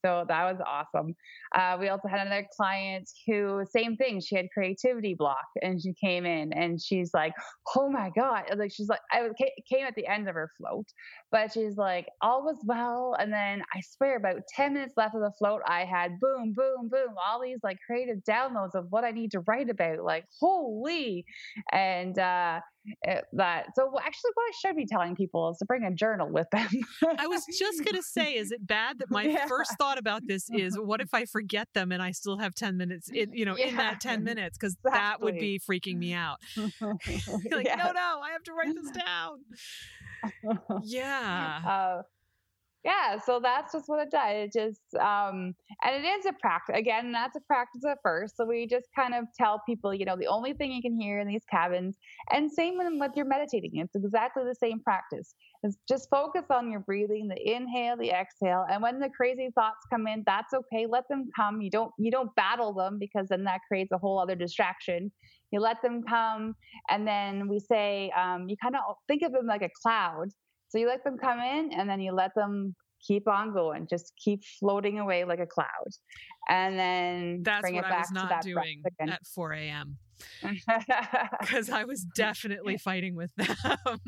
So that was awesome. Uh, we also had another client who, same thing, she had creativity block and she came in and she's like, oh my God. Like, she's like, I came at the end of her float, but she's like, all was well. And then I swear, about 10 minutes left of the float, I had boom, boom, boom, all these like creative downloads of what I need to write about. Like, holy. And, uh, it, that so actually what i should be telling people is to bring a journal with them i was just going to say is it bad that my yeah. first thought about this is what if i forget them and i still have 10 minutes in you know yeah. in that 10 minutes because exactly. that would be freaking me out like yes. no no i have to write this down yeah. Uh, yeah so that's just what it does. It just um and it is a practice again that's a practice at first. So we just kind of tell people you know the only thing you can hear in these cabins and same with your meditating it's exactly the same practice. Is just focus on your breathing the inhale the exhale and when the crazy thoughts come in that's okay. Let them come. You don't you don't battle them because then that creates a whole other distraction you let them come and then we say um, you kind of think of them like a cloud so you let them come in and then you let them keep on going, just keep floating away like a cloud. And then that's bring what it back I was not doing at 4 a.m. Because I was definitely fighting with them.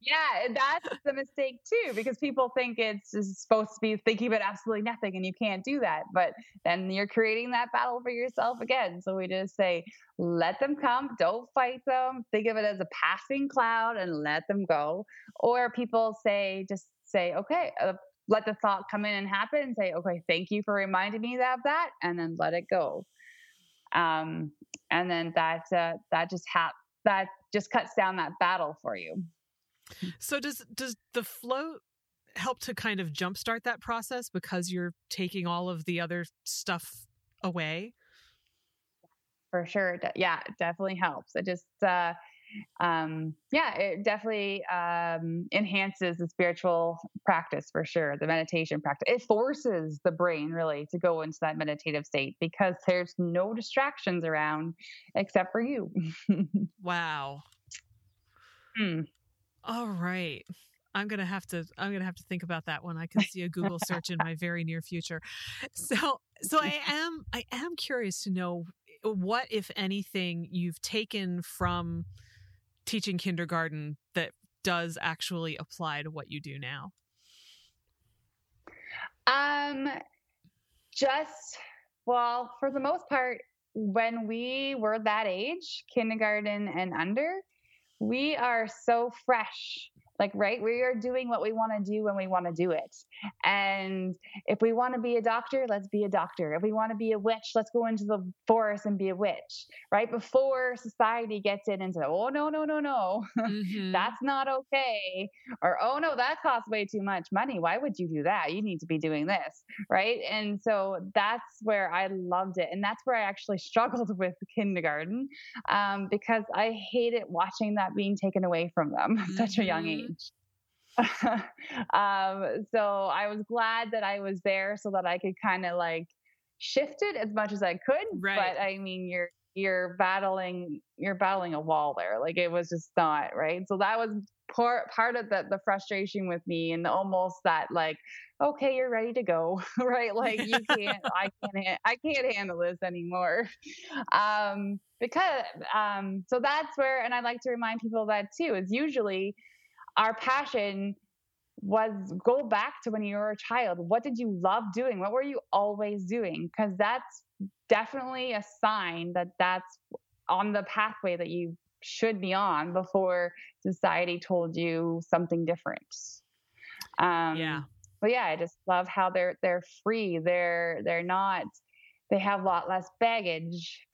yeah, that's the mistake too, because people think it's supposed to be thinking about absolutely nothing and you can't do that. But then you're creating that battle for yourself again. So we just say, let them come, don't fight them, think of it as a passing cloud and let them go. Or people say, just say, okay, uh, let the thought come in and happen and say, okay, thank you for reminding me of that, and then let it go. Um, and then that uh, that just ha- that just cuts down that battle for you. So does does the float help to kind of jumpstart that process because you're taking all of the other stuff away? For sure, yeah, it definitely helps. It just uh, um, yeah, it definitely um, enhances the spiritual practice for sure, the meditation practice. It forces the brain really to go into that meditative state because there's no distractions around except for you. wow. Hmm. All right. I'm gonna have to I'm gonna have to think about that one. I can see a Google search in my very near future. So so I am I am curious to know what, if anything, you've taken from teaching kindergarten that does actually apply to what you do now? Um, just well, for the most part, when we were that age, kindergarten and under, we are so fresh like, right? We are doing what we want to do when we want to do it. And if we want to be a doctor, let's be a doctor. If we want to be a witch, let's go into the forest and be a witch, right? Before society gets in and says, oh, no, no, no, no, mm-hmm. that's not okay. Or, oh, no, that costs way too much money. Why would you do that? You need to be doing this, right? And so that's where I loved it. And that's where I actually struggled with kindergarten um, because I hated watching that being taken away from them at mm-hmm. such a young mm-hmm. um, so I was glad that I was there so that I could kind of like shift it as much as I could. Right. But I mean, you're you're battling you're battling a wall there. Like it was just not right. So that was part part of the the frustration with me and almost that like okay you're ready to go right like you can't i can't i can't handle this anymore um because um so that's where and i like to remind people that too is usually our passion was go back to when you were a child. What did you love doing? What were you always doing? Because that's definitely a sign that that's on the pathway that you should be on before society told you something different. Um, yeah. But yeah, I just love how they're they're free. They're they're not. They have a lot less baggage,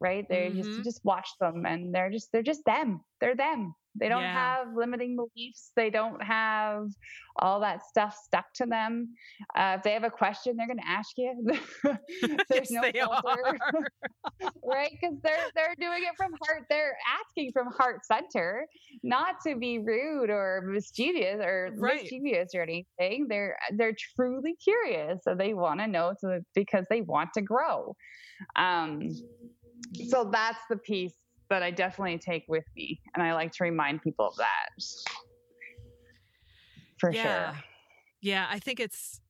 right? They mm-hmm. just just watch them, and they're just they're just them. They're them. They don't yeah. have limiting beliefs. They don't have all that stuff stuck to them. Uh, if they have a question, they're going to ask you. There's yes, no filter, right? Because they're they're doing it from heart. They're asking from heart center, not to be rude or mischievous or right. mischievous or anything. They're they're truly curious, so they want to know so because they want to grow. Um, so that's the piece that I definitely take with me. And I like to remind people of that. For yeah. sure. Yeah, I think it's,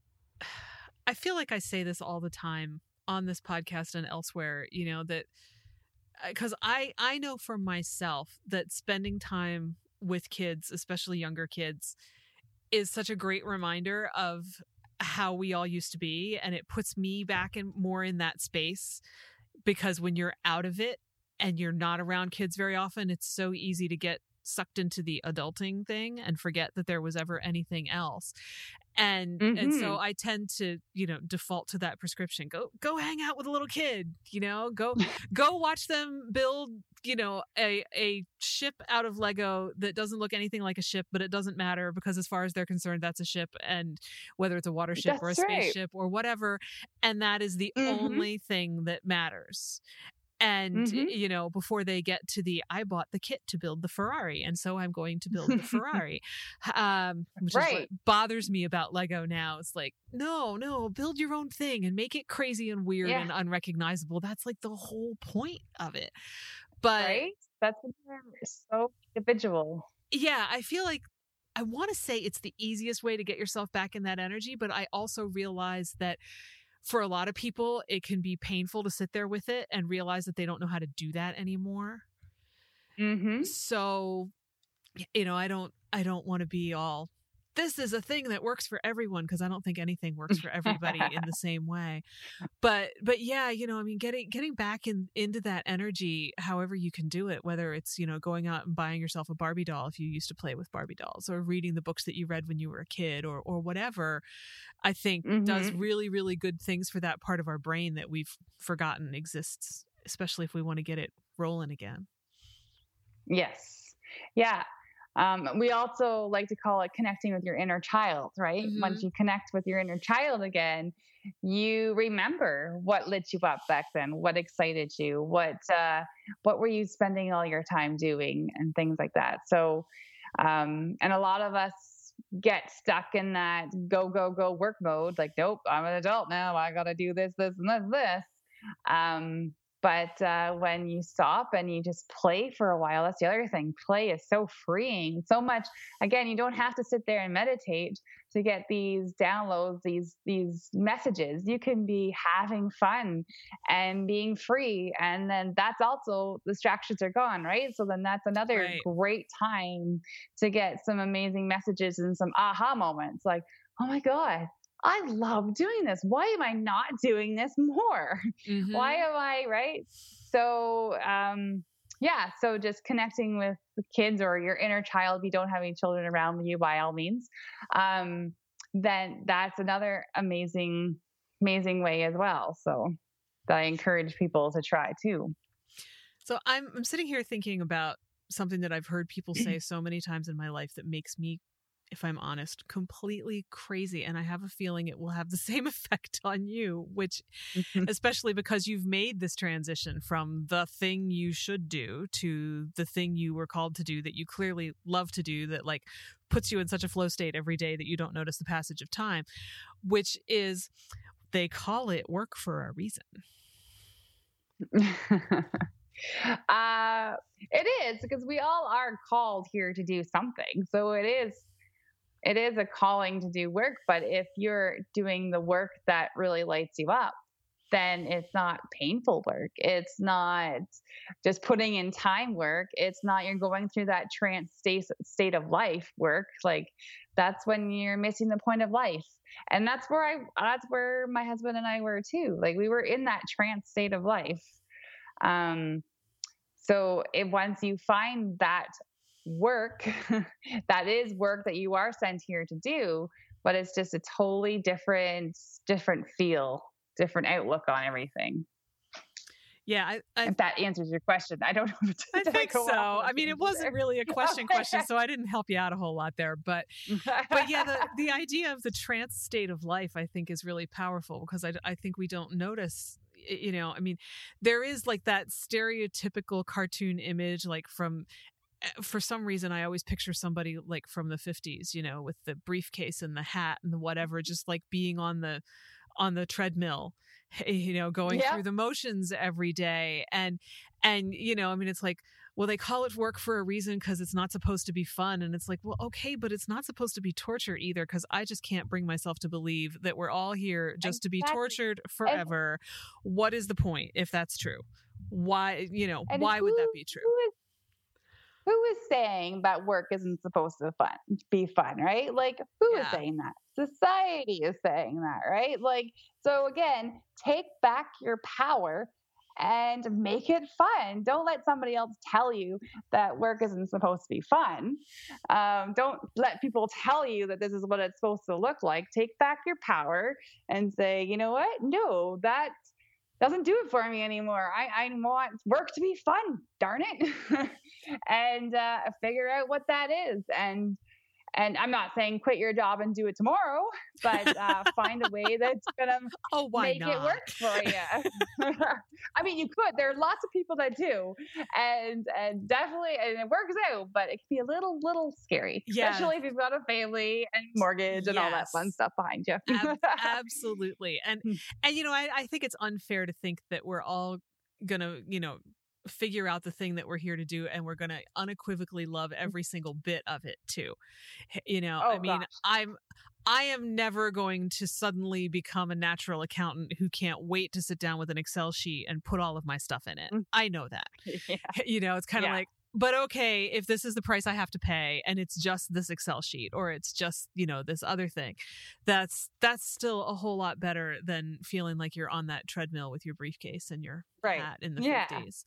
I feel like I say this all the time on this podcast and elsewhere, you know, that because uh, I, I know for myself that spending time with kids, especially younger kids, is such a great reminder of how we all used to be. And it puts me back in more in that space because when you're out of it, and you're not around kids very often, it's so easy to get sucked into the adulting thing and forget that there was ever anything else and mm-hmm. and so mm-hmm. i tend to you know default to that prescription go go hang out with a little kid you know go go watch them build you know a a ship out of lego that doesn't look anything like a ship but it doesn't matter because as far as they're concerned that's a ship and whether it's a water ship that's or a spaceship or whatever and that is the mm-hmm. only thing that matters and mm-hmm. you know before they get to the i bought the kit to build the ferrari and so i'm going to build the ferrari um which right. is what bothers me about lego now it's like no no build your own thing and make it crazy and weird yeah. and unrecognizable that's like the whole point of it but right? that's so individual yeah i feel like I want to say it's the easiest way to get yourself back in that energy, but I also realize that for a lot of people, it can be painful to sit there with it and realize that they don't know how to do that anymore. Mm-hmm. So, you know, I don't, I don't want to be all this is a thing that works for everyone because I don't think anything works for everybody in the same way. But but yeah, you know, I mean getting getting back in into that energy however you can do it, whether it's, you know, going out and buying yourself a Barbie doll if you used to play with Barbie dolls or reading the books that you read when you were a kid or or whatever, I think mm-hmm. does really really good things for that part of our brain that we've forgotten exists, especially if we want to get it rolling again. Yes. Yeah. Um, we also like to call it connecting with your inner child, right? Mm-hmm. Once you connect with your inner child again, you remember what lit you up back then, what excited you, what uh, what were you spending all your time doing, and things like that. So, um, and a lot of us get stuck in that go go go work mode. Like, nope, I'm an adult now. I got to do this, this, and this, this. Um, but uh, when you stop and you just play for a while, that's the other thing. Play is so freeing. So much. Again, you don't have to sit there and meditate to get these downloads, these these messages. You can be having fun and being free, and then that's also distractions are gone, right? So then that's another right. great time to get some amazing messages and some aha moments, like, oh my god, I love doing this. Why am I not doing this more? Mm-hmm. Why am I, right? So, um, yeah, so just connecting with kids or your inner child, if you don't have any children around you, by all means, um, then that's another amazing, amazing way as well. So, that I encourage people to try too. So, I'm, I'm sitting here thinking about something that I've heard people say so many times in my life that makes me if I'm honest, completely crazy. And I have a feeling it will have the same effect on you, which, mm-hmm. especially because you've made this transition from the thing you should do to the thing you were called to do that you clearly love to do, that like puts you in such a flow state every day that you don't notice the passage of time, which is they call it work for a reason. uh, it is because we all are called here to do something. So it is it is a calling to do work, but if you're doing the work that really lights you up, then it's not painful work. It's not just putting in time work. It's not you're going through that trance state, state of life work. Like that's when you're missing the point of life. And that's where I that's where my husband and I were too. Like we were in that trance state of life. Um so if once you find that work that is work that you are sent here to do but it's just a totally different different feel different outlook on everything yeah, I, I, if that answers your question, I don't know. I think so. I mean, it wasn't really a question question, so I didn't help you out a whole lot there. But, but yeah, the the idea of the trance state of life, I think, is really powerful because I I think we don't notice. You know, I mean, there is like that stereotypical cartoon image, like from Eh, for some reason I always picture somebody like from the 50s, you know, with the briefcase and the hat and the whatever just like being on the on the treadmill, you know, going yeah. through the motions every day and and you know, I mean it's like well they call it work for a reason cuz it's not supposed to be fun and it's like, well okay, but it's not supposed to be torture either cuz I just can't bring myself to believe that we're all here just exactly. to be tortured forever. And, what is the point if that's true? Why, you know, why who, would that be true? who is saying that work isn't supposed to fun, be fun, right? Like, who yeah. is saying that? Society is saying that, right? Like, so again, take back your power and make it fun. Don't let somebody else tell you that work isn't supposed to be fun. Um, don't let people tell you that this is what it's supposed to look like. Take back your power and say, you know what? No, that doesn't do it for me anymore. I, I want work to be fun, darn it. and uh, figure out what that is. And and I'm not saying quit your job and do it tomorrow, but uh, find a way that's gonna oh, make not? it work for you. I mean, you could. There are lots of people that do, and and definitely, and it works out. But it can be a little little scary, yeah. especially if you've got a family and mortgage and yes. all that fun stuff behind you. Ab- absolutely, and hmm. and you know, I, I think it's unfair to think that we're all gonna you know figure out the thing that we're here to do and we're going to unequivocally love mm. every single bit of it too you know oh, i mean gosh. i'm i am never going to suddenly become a natural accountant who can't wait to sit down with an excel sheet and put all of my stuff in it mm. i know that yeah. you know it's kind of yeah. like but okay, if this is the price I have to pay and it's just this Excel sheet or it's just, you know, this other thing, that's that's still a whole lot better than feeling like you're on that treadmill with your briefcase and your right. hat in the yeah. 50s.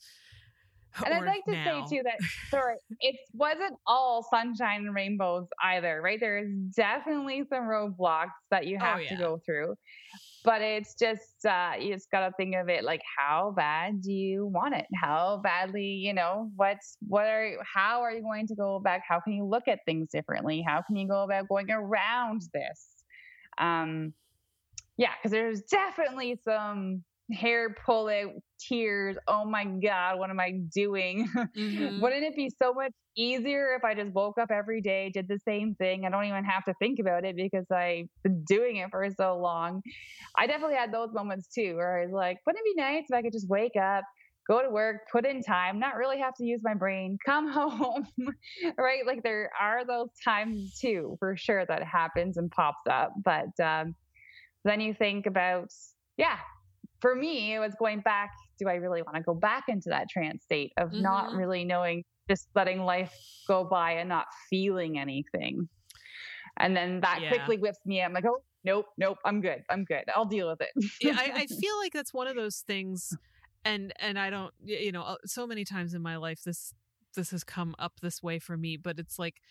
And I'd like to now. say too that sorry, it wasn't all sunshine and rainbows either, right? There's definitely some roadblocks that you oh, have oh, yeah. to go through. But it's just uh you just gotta think of it like how bad do you want it? How badly, you know, what's what are how are you going to go back? How can you look at things differently? How can you go about going around this? Um yeah, because there's definitely some hair pulling, tears. Oh my God, what am I doing? Mm-hmm. Wouldn't it be so much easier if I just woke up every day, did the same thing? I don't even have to think about it because I've been doing it for so long. I definitely had those moments too where I was like, wouldn't it be nice if I could just wake up? Go to work, put in time, not really have to use my brain, come home, right? Like there are those times too, for sure, that happens and pops up. But um, then you think about, yeah, for me, it was going back. Do I really want to go back into that trance state of mm-hmm. not really knowing, just letting life go by and not feeling anything? And then that yeah. quickly whips me. I'm like, oh, nope, nope, I'm good. I'm good. I'll deal with it. yeah, I, I feel like that's one of those things. And and I don't, you know, uh, so many times in my life this this has come up this way for me, but it's like,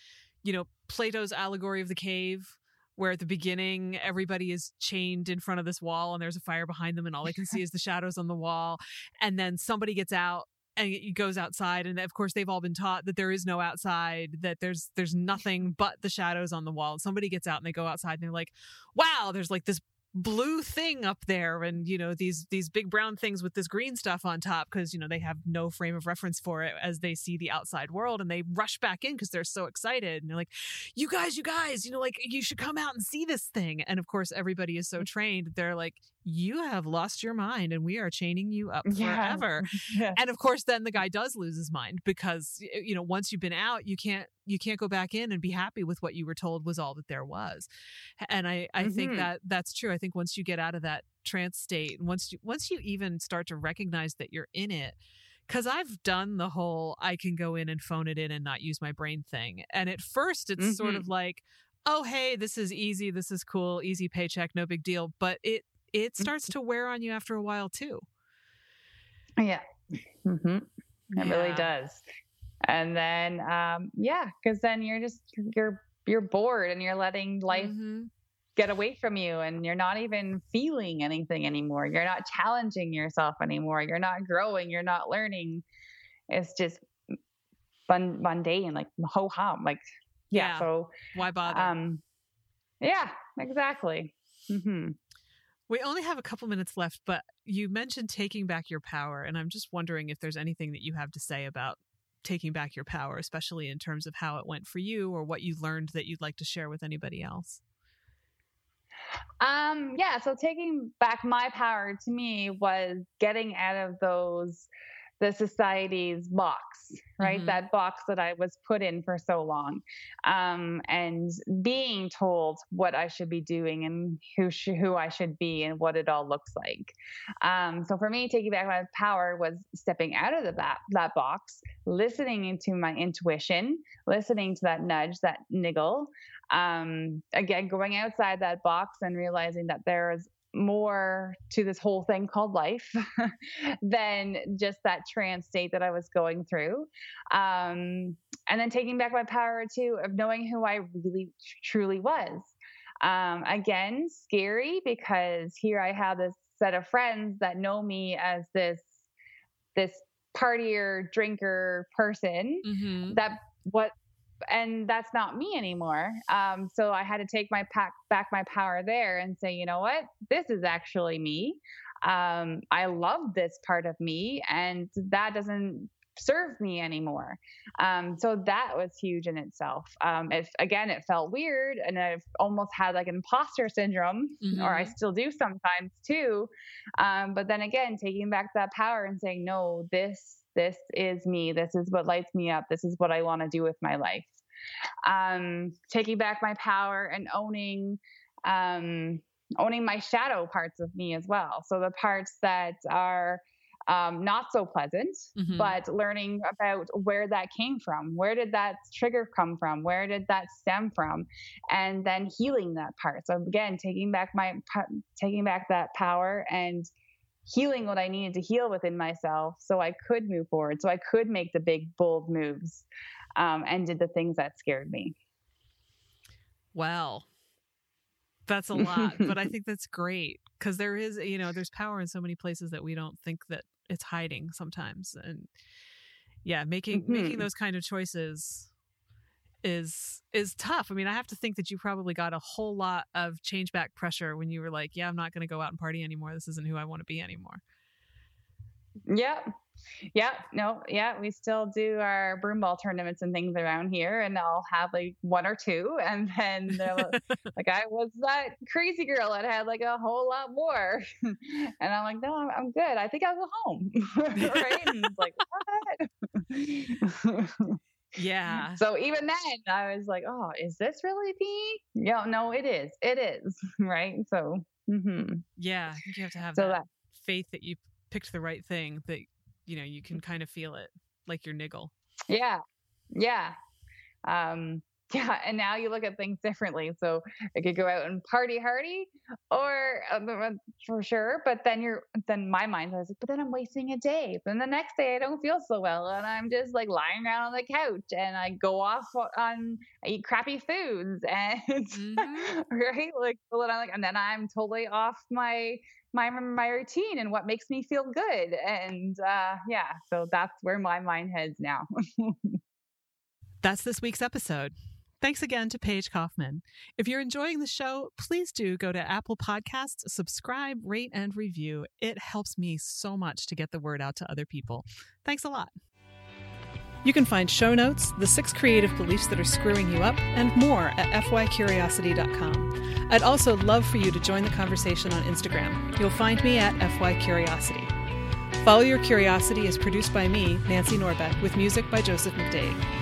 you know, Plato's allegory of the cave where at the beginning everybody is chained in front of this wall and there's a fire behind them and all they can see is the shadows on the wall and then somebody gets out and he goes outside and of course they've all been taught that there is no outside that there's there's nothing but the shadows on the wall. And somebody gets out and they go outside and they're like wow there's like this blue thing up there and you know these these big brown things with this green stuff on top because you know they have no frame of reference for it as they see the outside world and they rush back in because they're so excited and they're like you guys you guys you know like you should come out and see this thing and of course everybody is so mm. trained they're like you have lost your mind and we are chaining you up forever. Yeah. And of course then the guy does lose his mind because you know once you've been out you can't you can't go back in and be happy with what you were told was all that there was. And I I mm-hmm. think that that's true. I think once you get out of that trance state and once you once you even start to recognize that you're in it because I've done the whole I can go in and phone it in and not use my brain thing. And at first, it's mm-hmm. sort of like, oh, hey, this is easy. This is cool. Easy paycheck. No big deal. But it it mm-hmm. starts to wear on you after a while too. Yeah. Mm-hmm. It yeah. really does. And then, um, yeah, because then you're just you're you're bored and you're letting life mm-hmm. get away from you, and you're not even feeling anything anymore. You're not challenging yourself anymore. You're not growing. You're not learning. It's just fun, mundane, like ho hum. Like yeah, yeah. So why bother? Um, yeah, exactly. Mm-hmm. We only have a couple minutes left, but you mentioned taking back your power, and I'm just wondering if there's anything that you have to say about taking back your power, especially in terms of how it went for you or what you learned that you'd like to share with anybody else. Um, yeah, so taking back my power to me was getting out of those the society's box, right? Mm-hmm. That box that I was put in for so long, um, and being told what I should be doing and who sh- who I should be and what it all looks like. Um, so for me, taking back my power was stepping out of the that that box, listening into my intuition, listening to that nudge, that niggle. Um, again, going outside that box and realizing that there is more to this whole thing called life than just that trance state that I was going through. Um, and then taking back my power too of knowing who I really truly was. Um, again, scary because here I have this set of friends that know me as this this partier drinker person mm-hmm. that what and that's not me anymore. Um, so I had to take my pack back my power there and say, you know what, this is actually me. Um, I love this part of me, and that doesn't serve me anymore. Um, so that was huge in itself. Um, if again, it felt weird, and I've almost had like imposter syndrome, mm-hmm. or I mm-hmm. still do sometimes too. Um, but then again, taking back that power and saying, no, this this is me. This is what lights me up. This is what I want to do with my life um, taking back my power and owning um, owning my shadow parts of me as well. So the parts that are um, not so pleasant, mm-hmm. but learning about where that came from. Where did that trigger come from? Where did that stem from? And then healing that part. So again, taking back my taking back that power and healing what I needed to heal within myself so I could move forward, so I could make the big, bold moves um, and did the things that scared me. Well, that's a lot, but I think that's great because there is, you know, there's power in so many places that we don't think that it's hiding sometimes. And yeah, making mm-hmm. making those kind of choices is is tough. I mean, I have to think that you probably got a whole lot of change back pressure when you were like, "Yeah, I'm not going to go out and party anymore. This isn't who I want to be anymore." Yeah, yeah, no, yeah, we still do our broom ball tournaments and things around here, and I'll have like one or two, and then like I was that crazy girl that had like a whole lot more, and I'm like, no, I'm, I'm good. I think I'll go home, right? And it's like what? Yeah. So even then, I was like, oh, is this really me? Yeah, no, it is. It is, right? So. Mm-hmm. Yeah, you have to have so that, that faith that you picked the right thing that you know you can kind of feel it like your niggle yeah yeah um yeah and now you look at things differently so i could go out and party hardy or uh, for sure but then you're then my mind was like but then i'm wasting a day then the next day i don't feel so well and i'm just like lying around on the couch and i go off on i eat crappy foods and mm-hmm. right like well, I'm like and then i'm totally off my my my routine and what makes me feel good and uh, yeah so that's where my mind heads now that's this week's episode Thanks again to Paige Kaufman. If you're enjoying the show, please do go to Apple Podcasts, subscribe, rate, and review. It helps me so much to get the word out to other people. Thanks a lot. You can find show notes, the six creative beliefs that are screwing you up, and more at fycuriosity.com. I'd also love for you to join the conversation on Instagram. You'll find me at fycuriosity. Follow Your Curiosity is produced by me, Nancy Norbeck, with music by Joseph McDade.